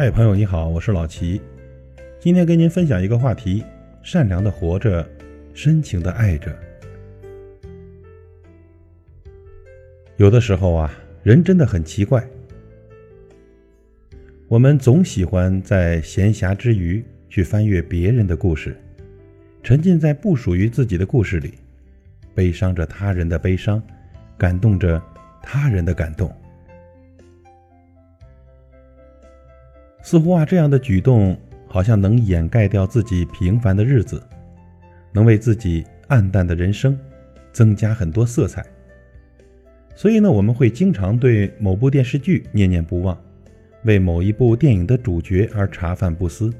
嗨，朋友你好，我是老齐。今天跟您分享一个话题：善良的活着，深情的爱着。有的时候啊，人真的很奇怪。我们总喜欢在闲暇之余去翻阅别人的故事，沉浸在不属于自己的故事里，悲伤着他人的悲伤，感动着他人的感动。似乎啊，这样的举动好像能掩盖掉自己平凡的日子，能为自己暗淡的人生增加很多色彩。所以呢，我们会经常对某部电视剧念念不忘，为某一部电影的主角而茶饭不思。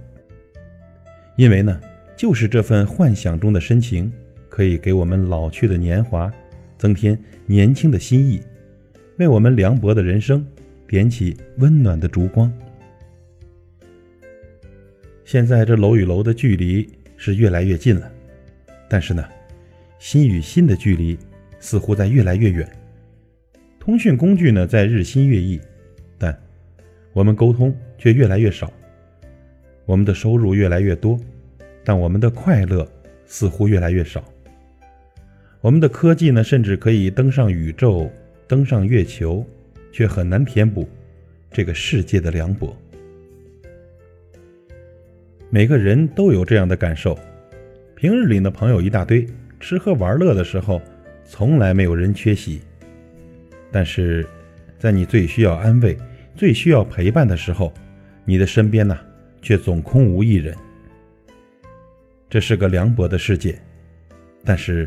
因为呢，就是这份幻想中的深情，可以给我们老去的年华增添年轻的心意，为我们凉薄的人生点起温暖的烛光。现在这楼与楼的距离是越来越近了，但是呢，心与心的距离似乎在越来越远。通讯工具呢在日新月异，但我们沟通却越来越少。我们的收入越来越多，但我们的快乐似乎越来越少。我们的科技呢甚至可以登上宇宙、登上月球，却很难填补这个世界的凉薄。每个人都有这样的感受，平日里呢朋友一大堆，吃喝玩乐的时候从来没有人缺席，但是，在你最需要安慰、最需要陪伴的时候，你的身边呢却总空无一人。这是个凉薄的世界，但是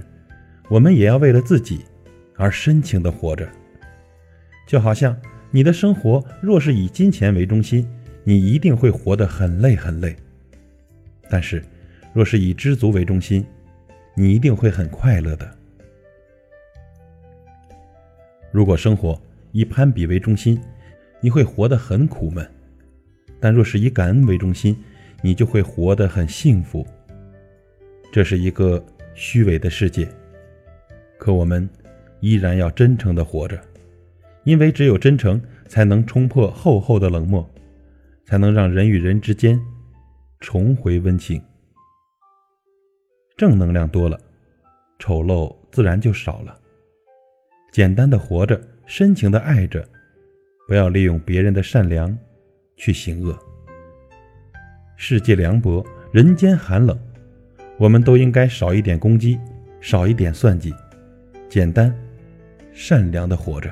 我们也要为了自己而深情的活着。就好像你的生活若是以金钱为中心，你一定会活得很累很累。但是，若是以知足为中心，你一定会很快乐的。如果生活以攀比为中心，你会活得很苦闷；但若是以感恩为中心，你就会活得很幸福。这是一个虚伪的世界，可我们依然要真诚的活着，因为只有真诚，才能冲破厚厚的冷漠，才能让人与人之间。重回温情，正能量多了，丑陋自然就少了。简单的活着，深情的爱着，不要利用别人的善良去行恶。世界凉薄，人间寒冷，我们都应该少一点攻击，少一点算计，简单、善良的活着。